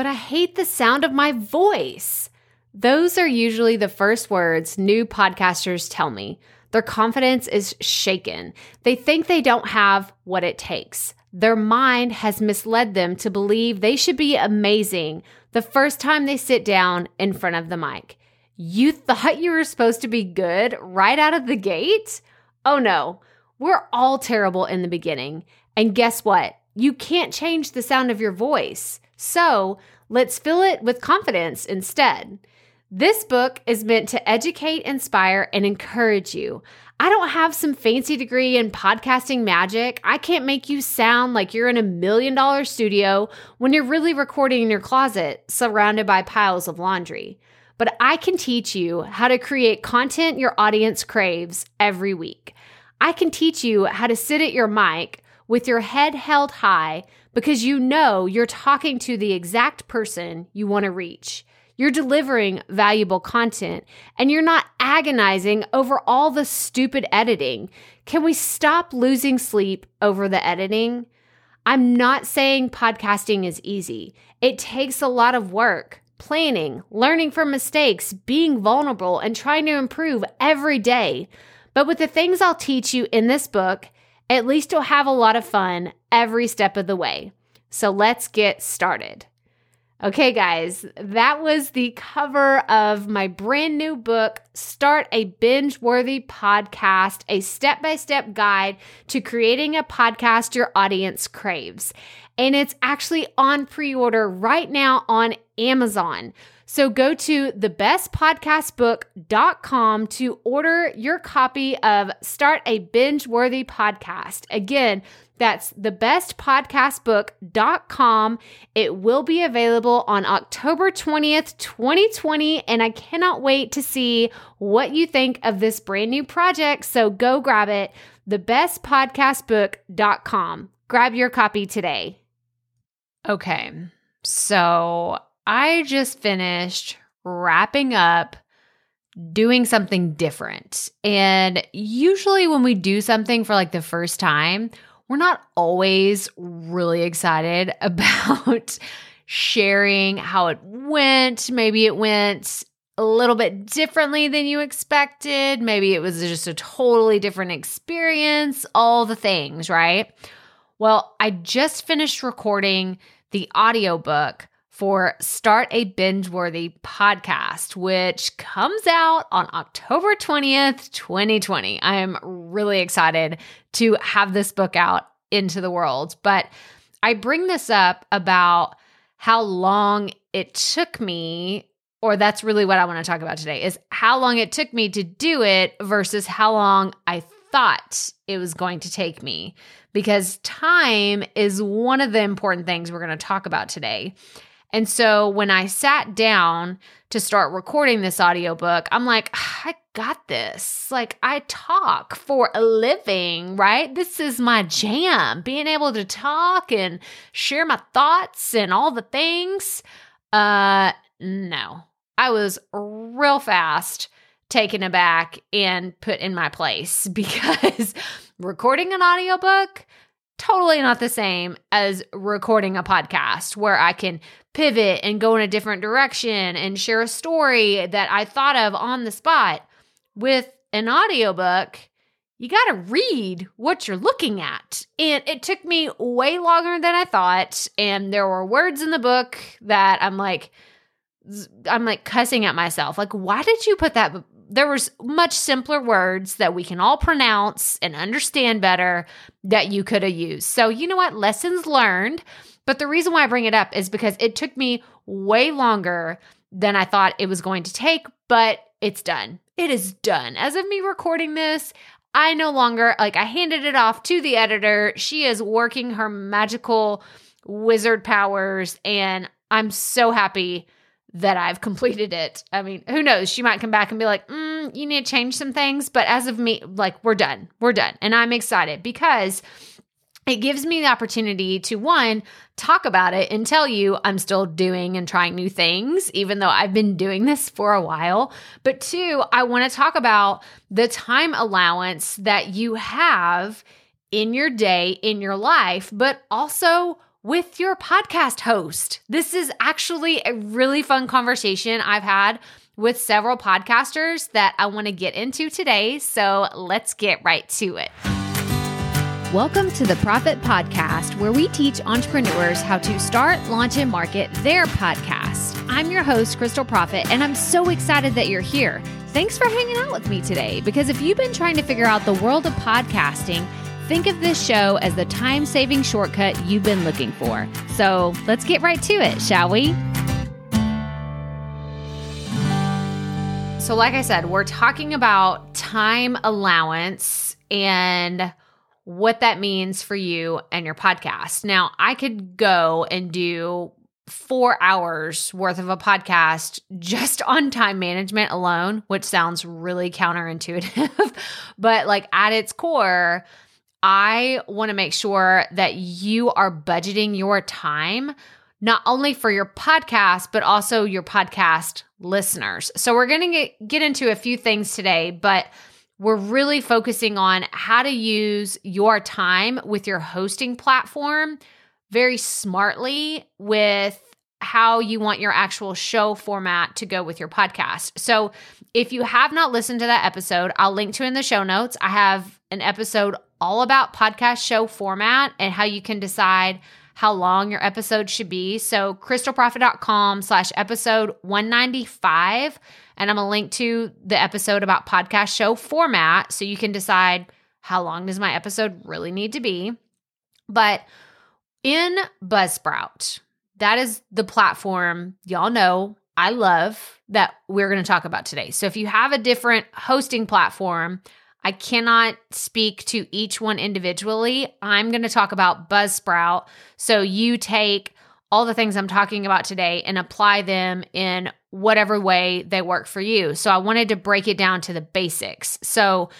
but I hate the sound of my voice. Those are usually the first words new podcasters tell me. Their confidence is shaken. They think they don't have what it takes. Their mind has misled them to believe they should be amazing the first time they sit down in front of the mic. You thought you were supposed to be good right out of the gate? Oh no, we're all terrible in the beginning. And guess what? You can't change the sound of your voice. So let's fill it with confidence instead. This book is meant to educate, inspire, and encourage you. I don't have some fancy degree in podcasting magic. I can't make you sound like you're in a million dollar studio when you're really recording in your closet surrounded by piles of laundry. But I can teach you how to create content your audience craves every week. I can teach you how to sit at your mic with your head held high because you know you're talking to the exact person you want to reach. You're delivering valuable content and you're not agonizing over all the stupid editing. Can we stop losing sleep over the editing? I'm not saying podcasting is easy. It takes a lot of work, planning, learning from mistakes, being vulnerable, and trying to improve every day. But with the things I'll teach you in this book, at least you'll have a lot of fun every step of the way. So let's get started. Okay, guys, that was the cover of my brand new book, Start a Binge Worthy Podcast, a step by step guide to creating a podcast your audience craves. And it's actually on pre order right now on Amazon. So go to thebestpodcastbook.com to order your copy of Start a Binge Worthy Podcast. Again, that's thebestpodcastbook.com. It will be available on October 20th, 2020, and I cannot wait to see what you think of this brand new project. So go grab it, thebestpodcastbook.com. Grab your copy today. Okay, so I just finished wrapping up doing something different. And usually, when we do something for like the first time, we're not always really excited about sharing how it went. Maybe it went a little bit differently than you expected. Maybe it was just a totally different experience, all the things, right? Well, I just finished recording the audiobook for Start a Binge Worthy podcast, which comes out on October 20th, 2020. I am really excited to have this book out into the world. But I bring this up about how long it took me or that's really what I want to talk about today is how long it took me to do it versus how long I thought it was going to take me because time is one of the important things we're going to talk about today. And so when I sat down to start recording this audiobook, I'm like, I got this. Like, I talk for a living, right? This is my jam, being able to talk and share my thoughts and all the things. Uh, no, I was real fast taken aback and put in my place because recording an audiobook totally not the same as recording a podcast where I can pivot and go in a different direction and share a story that I thought of on the spot. With an audiobook, you got to read what you're looking at. And it took me way longer than I thought. And there were words in the book that I'm like, I'm like cussing at myself. Like, why did you put that there was much simpler words that we can all pronounce and understand better that you could have used. So, you know what? Lessons learned. But the reason why I bring it up is because it took me way longer than I thought it was going to take, but it's done. It is done. As of me recording this, I no longer like I handed it off to the editor. She is working her magical wizard powers and I'm so happy that I've completed it. I mean, who knows? She might come back and be like, mm, you need to change some things. But as of me, like, we're done. We're done. And I'm excited because it gives me the opportunity to one, talk about it and tell you I'm still doing and trying new things, even though I've been doing this for a while. But two, I want to talk about the time allowance that you have in your day, in your life, but also with your podcast host. This is actually a really fun conversation I've had with several podcasters that I want to get into today. So let's get right to it. Welcome to the Prophit Podcast, where we teach entrepreneurs how to start, launch, and market their podcast. I'm your host, Crystal Prophit, and I'm so excited that you're here. Thanks for hanging out with me today because if you've been trying to figure out the world of podcasting, think of this show as the time saving shortcut you've been looking for. So let's get right to it, shall we? So, like I said, we're talking about time allowance and what that means for you and your podcast. Now, I could go and do four hours worth of a podcast just on time management alone, which sounds really counterintuitive. but, like, at its core, I want to make sure that you are budgeting your time not only for your podcast but also your podcast listeners. So we're going to get into a few things today, but we're really focusing on how to use your time with your hosting platform very smartly with how you want your actual show format to go with your podcast. So, if you have not listened to that episode, I'll link to in the show notes. I have an episode all about podcast show format and how you can decide how long your episode should be. So crystalprophit.com slash episode 195. And I'm going to link to the episode about podcast show format so you can decide how long does my episode really need to be. But in Buzzsprout, that is the platform y'all know I love that we're going to talk about today. So if you have a different hosting platform, I cannot speak to each one individually. I'm going to talk about Buzzsprout. So you take all the things I'm talking about today and apply them in whatever way they work for you. So I wanted to break it down to the basics. So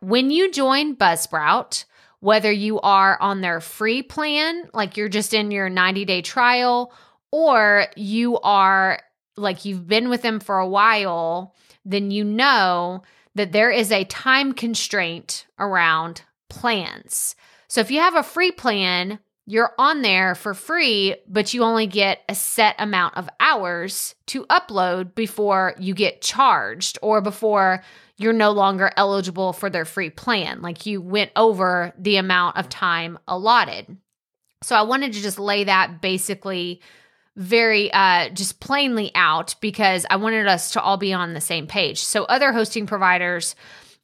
when you join Buzzsprout, whether you are on their free plan, like you're just in your 90 day trial, or you are like you've been with them for a while, then you know that there is a time constraint around plans. So if you have a free plan, you're on there for free, but you only get a set amount of hours to upload before you get charged or before you're no longer eligible for their free plan. Like you went over the amount of time allotted. So I wanted to just lay that basically very uh just plainly out because I wanted us to all be on the same page. So other hosting providers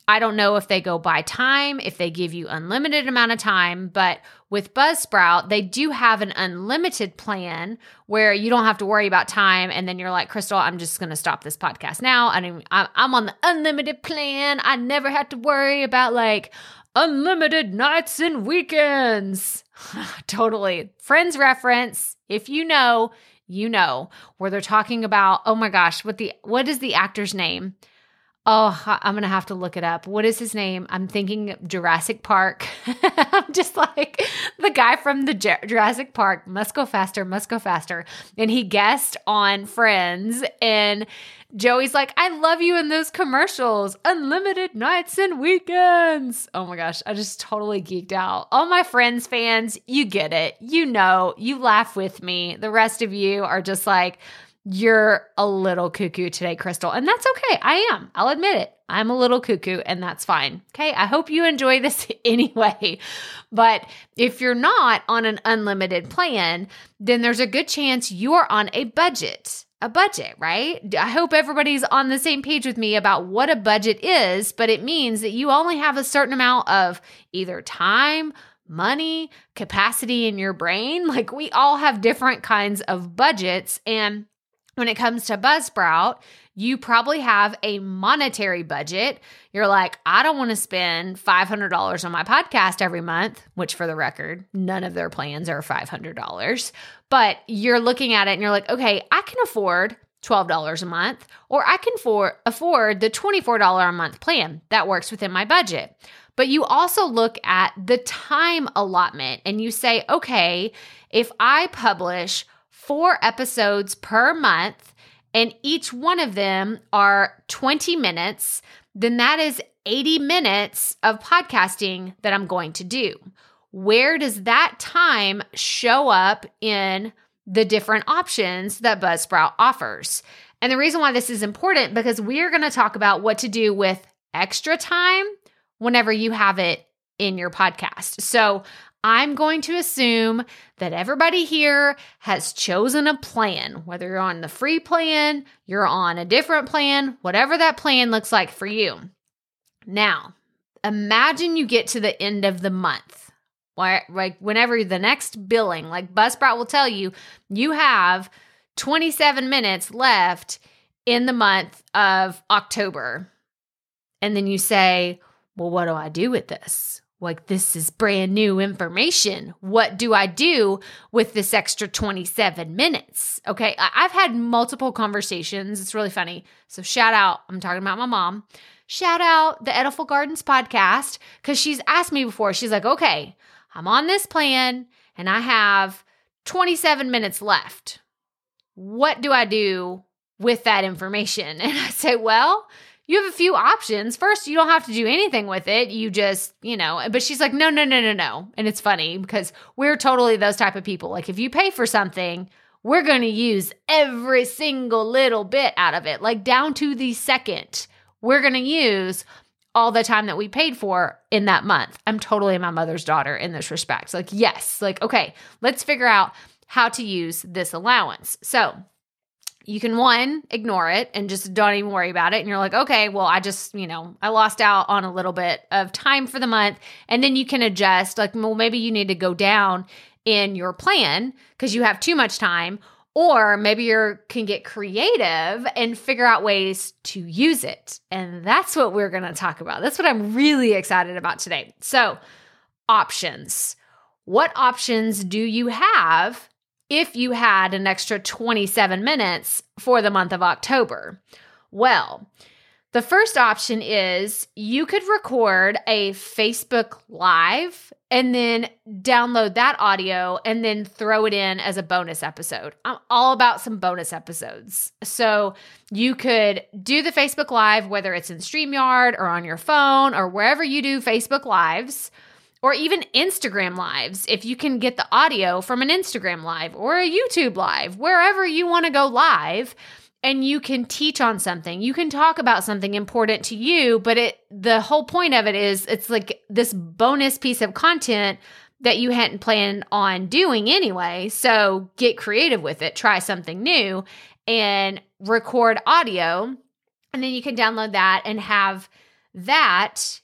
I don't know if they go by time, if they give you unlimited amount of time, but with Buzzsprout, they do have an unlimited plan where you don't have to worry about time. And then you're like, Crystal, I'm just going to stop this podcast now. I mean, I'm on the unlimited plan. I never have to worry about like unlimited nights and weekends. totally. Friends reference. If you know, you know, where they're talking about, oh my gosh, what the what is the actor's name? Oh, I'm going to have to look it up. What is his name? I'm thinking Jurassic Park. I'm just like the guy from the Jurassic Park, must go faster, must go faster. And he guessed on Friends. And Joey's like, I love you in those commercials, unlimited nights and weekends. Oh my gosh, I just totally geeked out. All my Friends fans, you get it. You know, you laugh with me. The rest of you are just like, you're a little cuckoo today, Crystal. And that's okay. I am. I'll admit it. I'm a little cuckoo, and that's fine. Okay. I hope you enjoy this anyway. But if you're not on an unlimited plan, then there's a good chance you're on a budget. A budget, right? I hope everybody's on the same page with me about what a budget is, but it means that you only have a certain amount of either time, money, capacity in your brain. Like we all have different kinds of budgets. And when it comes to Buzzsprout, you probably have a monetary budget. You're like, I don't want to spend $500 on my podcast every month, which for the record, none of their plans are $500. But you're looking at it and you're like, okay, I can afford $12 a month, or I can for, afford the $24 a month plan that works within my budget. But you also look at the time allotment and you say, okay, if I publish four episodes per month, and each one of them are 20 minutes, then that is 80 minutes of podcasting that I'm going to do. where does that time show up in the different options that Buzzsprout offers? And the reason why this is important because we are going to talk about what to do with extra time whenever you have it in your podcast. So, I'm going to assume that everybody here has chosen a plan, whether you're on the free plan, you're on a different plan, whatever that plan looks like for you. Now, imagine you get to the end of the month, like whenever the next billing, like Buzzsprout will tell you, you have 27 minutes left in the month of October. And then you say, well, what do I do with this? Like, this is brand new information. What do I do with this extra 27 minutes? Okay. I've had multiple conversations. It's really funny. So, shout out, I'm talking about my mom. Shout out the Edible Gardens podcast because she's asked me before. She's like, okay, I'm on this plan and I have 27 minutes left. What do I do with that information? And I say, well, you have a few options. First, you don't have to do anything with it. You just, you know, but she's like, no, no, no, no, no. And it's funny because we're totally those type of people. Like, if you pay for something, we're going to use every single little bit out of it, like down to the second. We're going to use all the time that we paid for in that month. I'm totally my mother's daughter in this respect. Like, yes, like, okay, let's figure out how to use this allowance. So, you can one ignore it and just don't even worry about it. And you're like okay well i just you know i lost out on a little bit of time for the month. And then you can adjust like well maybe you need to go down in your plan because you have too much time. Or maybe you can get creative and figure out ways to use it. And that's what we're going to talk about. That's what i'm really excited about today. So options. What options do you have if you had an extra 27 minutes for the month of October? Well, the first option is you could record a Facebook Live and then download that audio and then throw it in as a bonus episode. I'm all about some bonus episodes. So you could do the Facebook Live, whether it's in StreamYard or on your phone or wherever you do Facebook Lives or even Instagram lives if you can get the audio from an Instagram live or a YouTube live, wherever you want to go live and you can teach on something. You can talk about something important to you, but it the whole point of it is it's like this bonus piece of content that you hadn't planned on doing anyway. So get creative with it, try something new and record audio and then you can download that and have that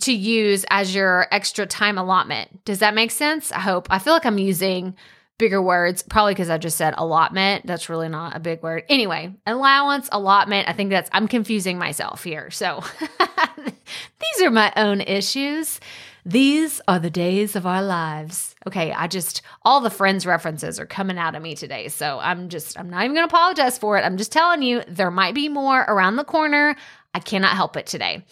to use as your extra time allotment. Does that make sense? I hope. I feel like I'm using bigger words, probably because I just said allotment. That's really not a big word. Anyway, allowance, allotment. I think that's, I'm confusing myself here. So these are my own issues. These are the days of our lives. Okay, I just, all the friends references are coming out of me today. So I'm just, I'm not even going to apologize for it. I'm just telling you, there might be more around the corner. I cannot help it today.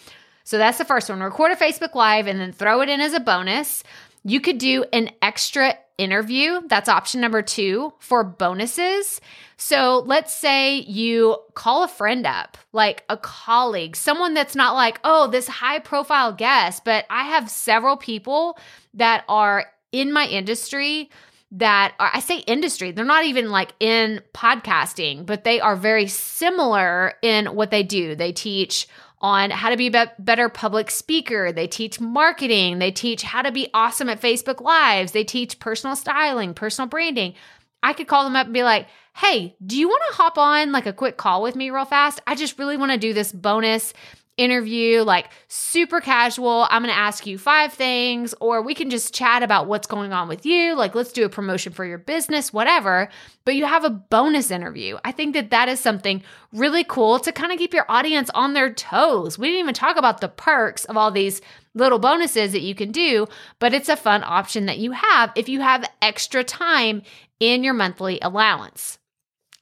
So that's the first one. Record a Facebook Live and then throw it in as a bonus. You could do an extra interview. That's option number two for bonuses. So let's say you call a friend up, like a colleague, someone that's not like, oh, this high profile guest, but I have several people that are in my industry that are, I say industry, they're not even like in podcasting, but they are very similar in what they do. They teach on how to be a better public speaker. They teach marketing. They teach how to be awesome at Facebook Lives. They teach personal styling, personal branding. I could call them up and be like, hey, do you want to hop on like a quick call with me real fast? I just really want to do this bonus interview, like super casual. I'm going to ask you five things, or we can just chat about what's going on with you. Like, let's do a promotion for your business, whatever. But you have a bonus interview. I think that that is something really cool to kind of keep your audience on their toes. We didn't even talk about the perks of all these little bonuses that you can do, but it's a fun option that you have if you have extra time in your monthly allowance.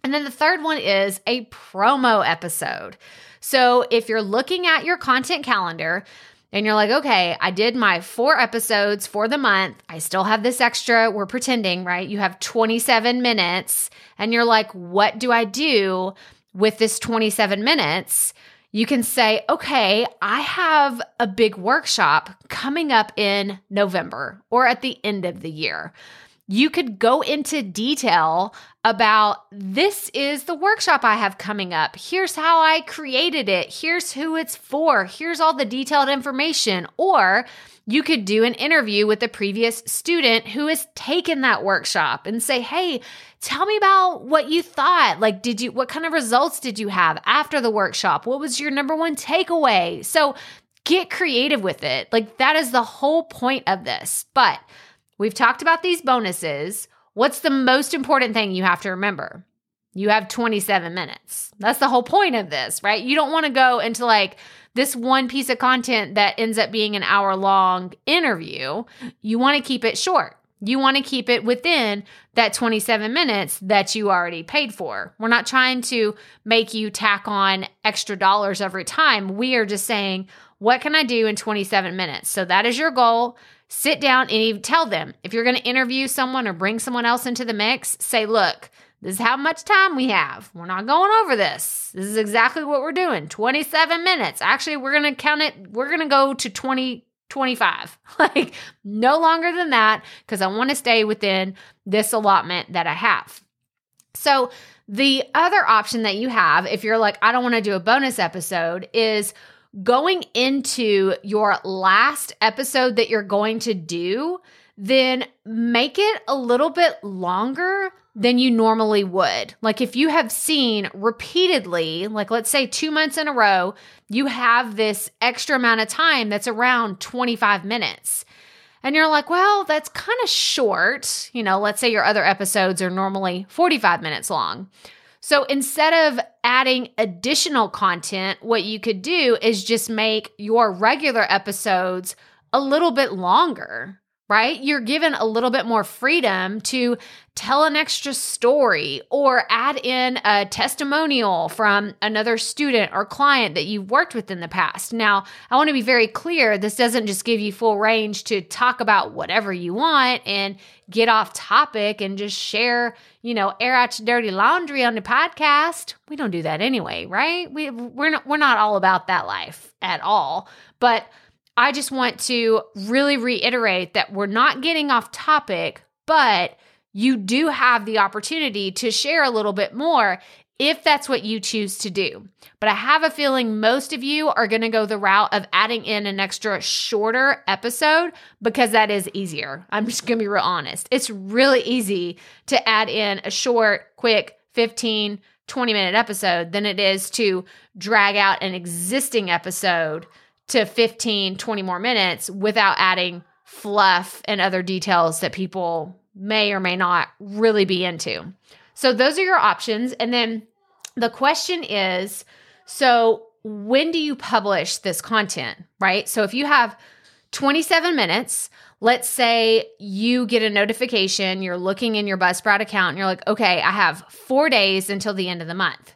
And then the third one is a promo episode. So if you're looking at your content calendar, and you're like, okay, I did my four episodes for the month. I still have this extra. We're pretending, right? You have 27 minutes, and you're like, what do I do with this 27 minutes? you can say, okay, I have a big workshop coming up in November or at the end of the year. You could go into detail about this is the workshop I have coming up. Here's how I created it. Here's who it's for. Here's all the detailed information. Or you could do an interview with a previous student who has taken that workshop and say, Hey, tell me about what you thought. Like, did you, what kind of results did you have after the workshop? What was your number one takeaway? So get creative with it. Like, that is the whole point of this. But we've talked about these bonuses. What's the most important thing you have to remember? You have 27 minutes. That's the whole point of this, right? You don't want to go into like, this one piece of content that ends up being an hour long interview, you want to keep it short. You want to keep it within that 27 minutes that you already paid for. We're not trying to make you tack on extra dollars every time. We are just saying, what can I do in 27 minutes? So that is your goal. Sit down and tell them if you're going to interview someone or bring someone else into the mix, say, look, this is how much time we have. We're not going over this. This is exactly what we're doing 27 minutes. Actually, we're going to count it, we're going to go to 20. 25. Like no longer than that because I want to stay within this allotment that I have. So, the other option that you have, if you're like, I don't want to do a bonus episode, is going into your last episode that you're going to do, then make it a little bit longer than you normally would. Like if you have seen repeatedly, like let's say two months in a row, you have this extra amount of time that's around 25 minutes. And you're like, well, that's kind of short. You know, let's say your other episodes are normally 45 minutes long. So instead of adding additional content, what you could do is just make your regular episodes a little bit longer right? You're given a little bit more freedom to tell an extra story or add in a testimonial from another student or client that you've worked with in the past. Now, I want to be very clear this doesn't just give you full range to talk about whatever you want and get off topic and just share, you know, air out your dirty laundry on the podcast. We don't do that anyway, right? We we're not we're not all about that life at all. But I just want to really reiterate that we're not getting off topic, but you do have the opportunity to share a little bit more if that's what you choose to do. But I have a feeling most of you are going to go the route of adding in an extra shorter episode because that is easier. I'm just going to be real honest. It's really easy to add in a short, quick 15, 20 minute episode than it is to drag out an existing episode to 15, 20 more minutes without adding fluff and other details that people may or may not really be into. So those are your options. And then the question is so when do you publish this content, right? So if you have 27 minutes, let's say you get a notification, you're looking in your Buzzsprout account, and you're like, okay, I have four days until the end of the month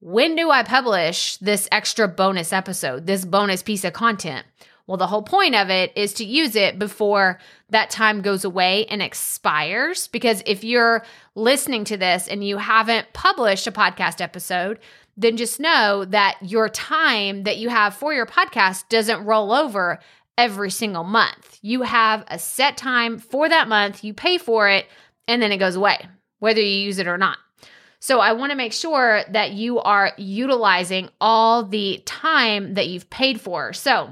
when do I publish this extra bonus episode, this bonus piece of content? Well, the whole point of it is to use it before that time goes away and expires. Because if you're listening to this and you haven't published a podcast episode, then just know that your time that you have for your podcast doesn't roll over every single month. You have a set time for that month, you pay for it, and then it goes away, whether you use it or not. So I want to make sure that you are utilizing all the time that you've paid for. So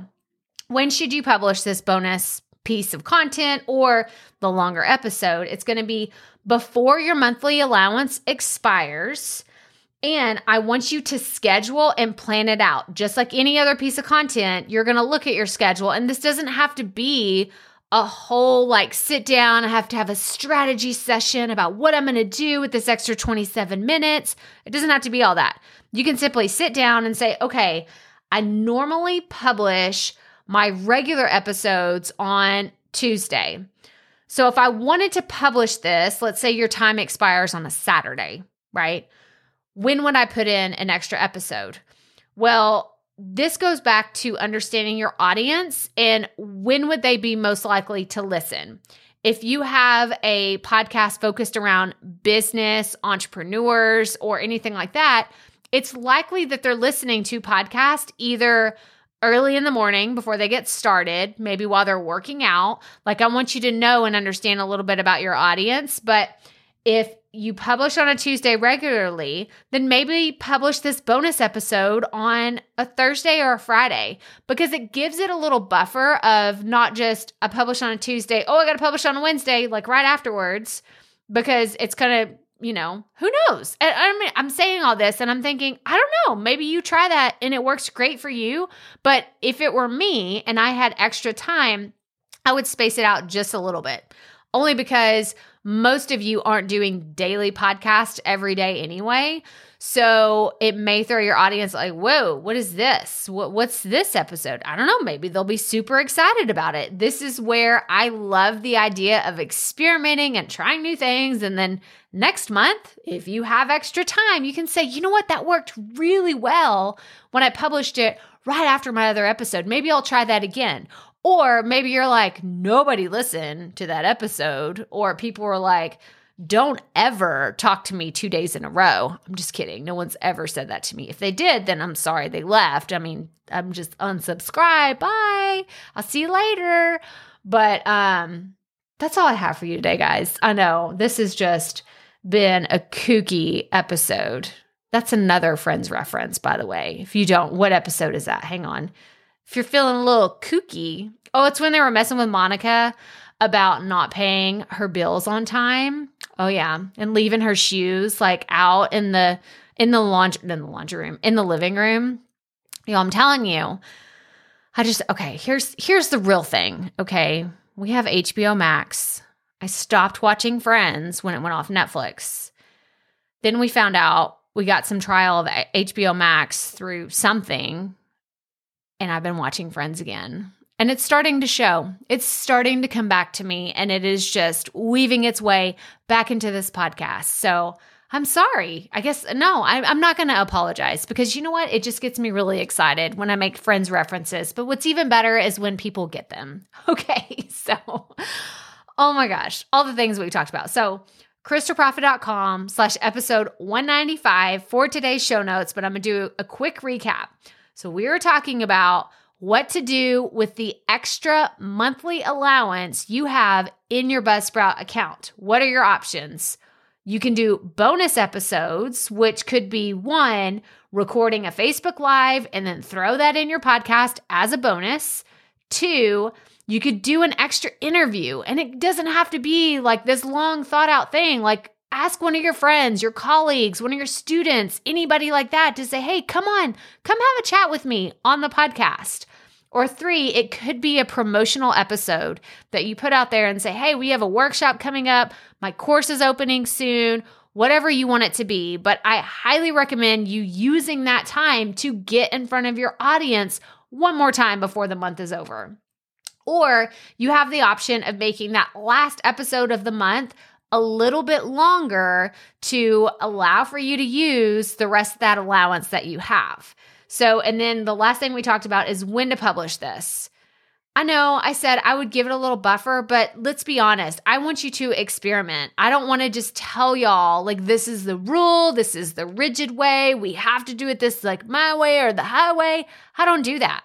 when should you publish this bonus piece of content or the longer episode? It's going to be before your monthly allowance expires. And I want you to schedule and plan it out. Just like any other piece of content, you're going to look at your schedule. And this doesn't have to be a whole like sit down. I have to have a strategy session about what I'm going to do with this extra 27 minutes. It doesn't have to be all that. You can simply sit down and say, okay, I normally publish my regular episodes on Tuesday. So if I wanted to publish this, let's say your time expires on a Saturday, right? When would I put in an extra episode? Well, this goes back to understanding your audience and when would they be most likely to listen. If you have a podcast focused around business, entrepreneurs, or anything like that, it's likely that they're listening to podcast either early in the morning before they get started, maybe while they're working out. Like I want you to know and understand a little bit about your audience, but if you publish on a Tuesday regularly, then maybe publish this bonus episode on a Thursday or a Friday because it gives it a little buffer of not just I publish on a Tuesday, oh, I got to publish on a Wednesday, like right afterwards, because it's going to, you know, who knows? I mean, I'm saying all this and I'm thinking, I don't know, maybe you try that and it works great for you. But if it were me and I had extra time, I would space it out just a little bit only because most of you aren't doing daily podcast every day anyway. So it may throw your audience like, whoa, what is this? What, what's this episode? I don't know. Maybe they'll be super excited about it. This is where I love the idea of experimenting and trying new things. And then next month, if you have extra time, you can say, you know what? That worked really well when I published it right after my other episode. Maybe I'll try that again. Or maybe you're like, nobody listened to that episode, or people were like, don't ever talk to me two days in a row. I'm just kidding. No one's ever said that to me. If they did, then I'm sorry they left. I mean, I'm just unsubscribe. Bye. I'll see you later. But um, that's all I have for you today, guys. I know this has just been a kooky episode. That's another Friends reference, by the way. If you don't, what episode is that? Hang on if you're feeling a little kooky, oh, it's when they were messing with Monica about not paying her bills on time. Oh yeah, and leaving her shoes like out in the in the laundry in the laundry room in the living room. You know, I'm telling you, I just okay. Here's here's the real thing. Okay, we have HBO Max. I stopped watching Friends when it went off Netflix. Then we found out we got some trial of HBO Max through something and I've been watching Friends again. And it's starting to show. It's starting to come back to me, and it is just weaving its way back into this podcast. So I'm sorry. I guess, no, I, I'm not going to apologize because you know what? It just gets me really excited when I make Friends references. But what's even better is when people get them. Okay. So, oh my gosh, all the things we talked about. So, crystalprophit.com slash episode 195 for today's show notes, but I'm going to do a quick recap. So we were talking about what to do with the extra monthly allowance you have in your Buzzsprout account. What are your options? You can do bonus episodes, which could be one, recording a Facebook Live and then throw that in your podcast as a bonus. Two, you could do an extra interview, and it doesn't have to be like this long, thought out thing. Like ask one of your friends, your colleagues, one of your students, anybody like that to say, hey, come on, come have a chat with me on the podcast. Or three, it could be a promotional episode that you put out there and say, hey, we have a workshop coming up. My course is opening soon, whatever you want it to be. But I highly recommend you using that time to get in front of your audience one more time before the month is over. Or you have the option of making that last episode of the month a little bit longer to allow for you to use the rest of that allowance that you have. So, and then the last thing we talked about is when to publish this. I know I said I would give it a little buffer, but let's be honest. I want you to experiment. I don't want to just tell y'all, like, this is the rule, this is the rigid way, we have to do it this like my way or the highway. I don't do that.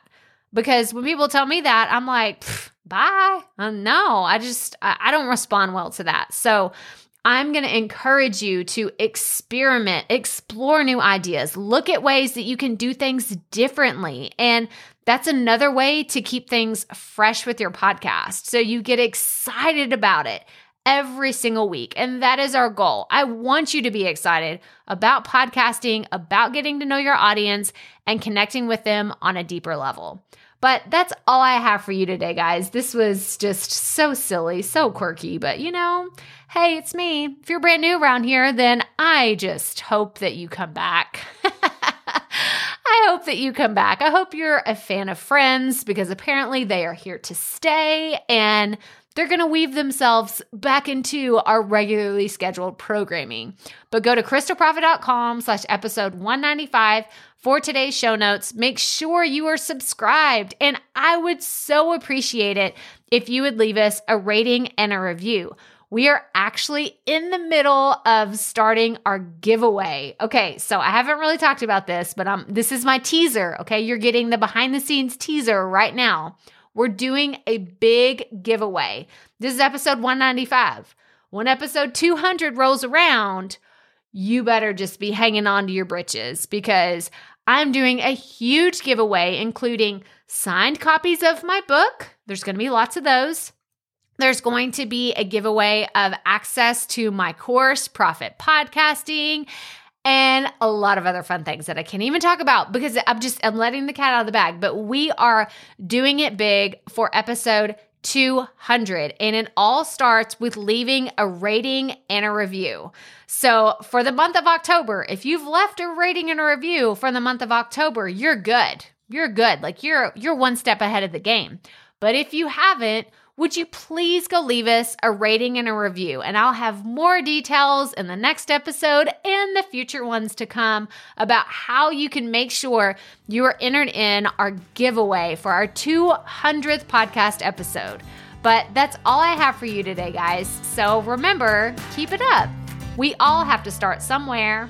Because when people tell me that, I'm like, bye. Uh, no, I just, I, I don't respond well to that. So I'm going to encourage you to experiment, explore new ideas, look at ways that you can do things differently. And that's another way to keep things fresh with your podcast. So you get excited about it every single week. And that is our goal. I want you to be excited about podcasting, about getting to know your audience, and connecting with them on a deeper level. But that's all I have for you today, guys. This was just so silly, so quirky, but you know, hey, it's me. If you're brand new around here, then I just hope that you come back. I hope that you come back. I hope you're a fan of Friends because apparently they are here to stay and they're going to weave themselves back into our regularly scheduled programming. But go to crystalprophit.com slash episode 195 for today's show notes. Make sure you are subscribed. And I would so appreciate it if you would leave us a rating and a review. we are actually in the middle of starting our giveaway. Okay, so I haven't really talked about this, but um this is my teaser, okay? You're getting the behind the scenes teaser right now. We're doing a big giveaway. This is episode 195. When episode 200 rolls around, you better just be hanging on to your britches because I'm doing a huge giveaway, including signed copies of my book. There's going to be lots of those. There's going to be a giveaway of access to my course, Prophit Podcasting, and a lot of other fun things that I can't even talk about because I'm just I'm letting the cat out of the bag. But we are doing it big for episode 200 and it all starts with leaving a rating and a review. So, for the month of October, if you've left a rating and a review for the month of October, you're good. You're good. Like you're you're one step ahead of the game. But if you haven't, would you please go leave us a rating and a review? And I'll have more details in the next episode and the future ones to come about how you can make sure you are entered in our giveaway for our 200th podcast episode. But that's all I have for you today, guys. So remember, keep it up. We all have to start somewhere.